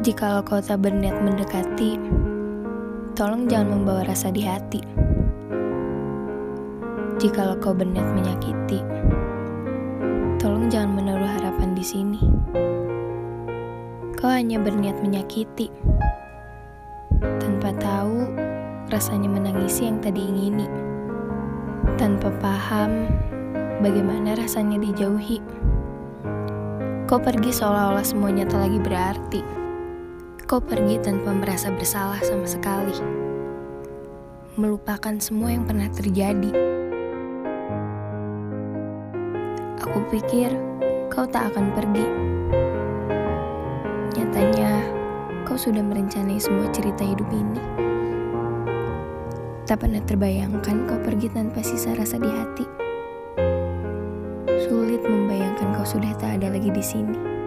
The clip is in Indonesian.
Jikalau kau tak berniat mendekati, tolong jangan membawa rasa di hati. Jikalau kau berniat menyakiti, tolong jangan menaruh harapan di sini. Kau hanya berniat menyakiti, tanpa tahu rasanya menangisi yang tadi ingini, tanpa paham bagaimana rasanya dijauhi. Kau pergi seolah-olah semuanya tak lagi berarti. Kau pergi tanpa merasa bersalah sama sekali. Melupakan semua yang pernah terjadi. Aku pikir kau tak akan pergi. Nyatanya, kau sudah merencanai semua cerita hidup ini. Tak pernah terbayangkan kau pergi tanpa sisa rasa di hati. Sulit membayangkan kau sudah tak ada lagi di sini.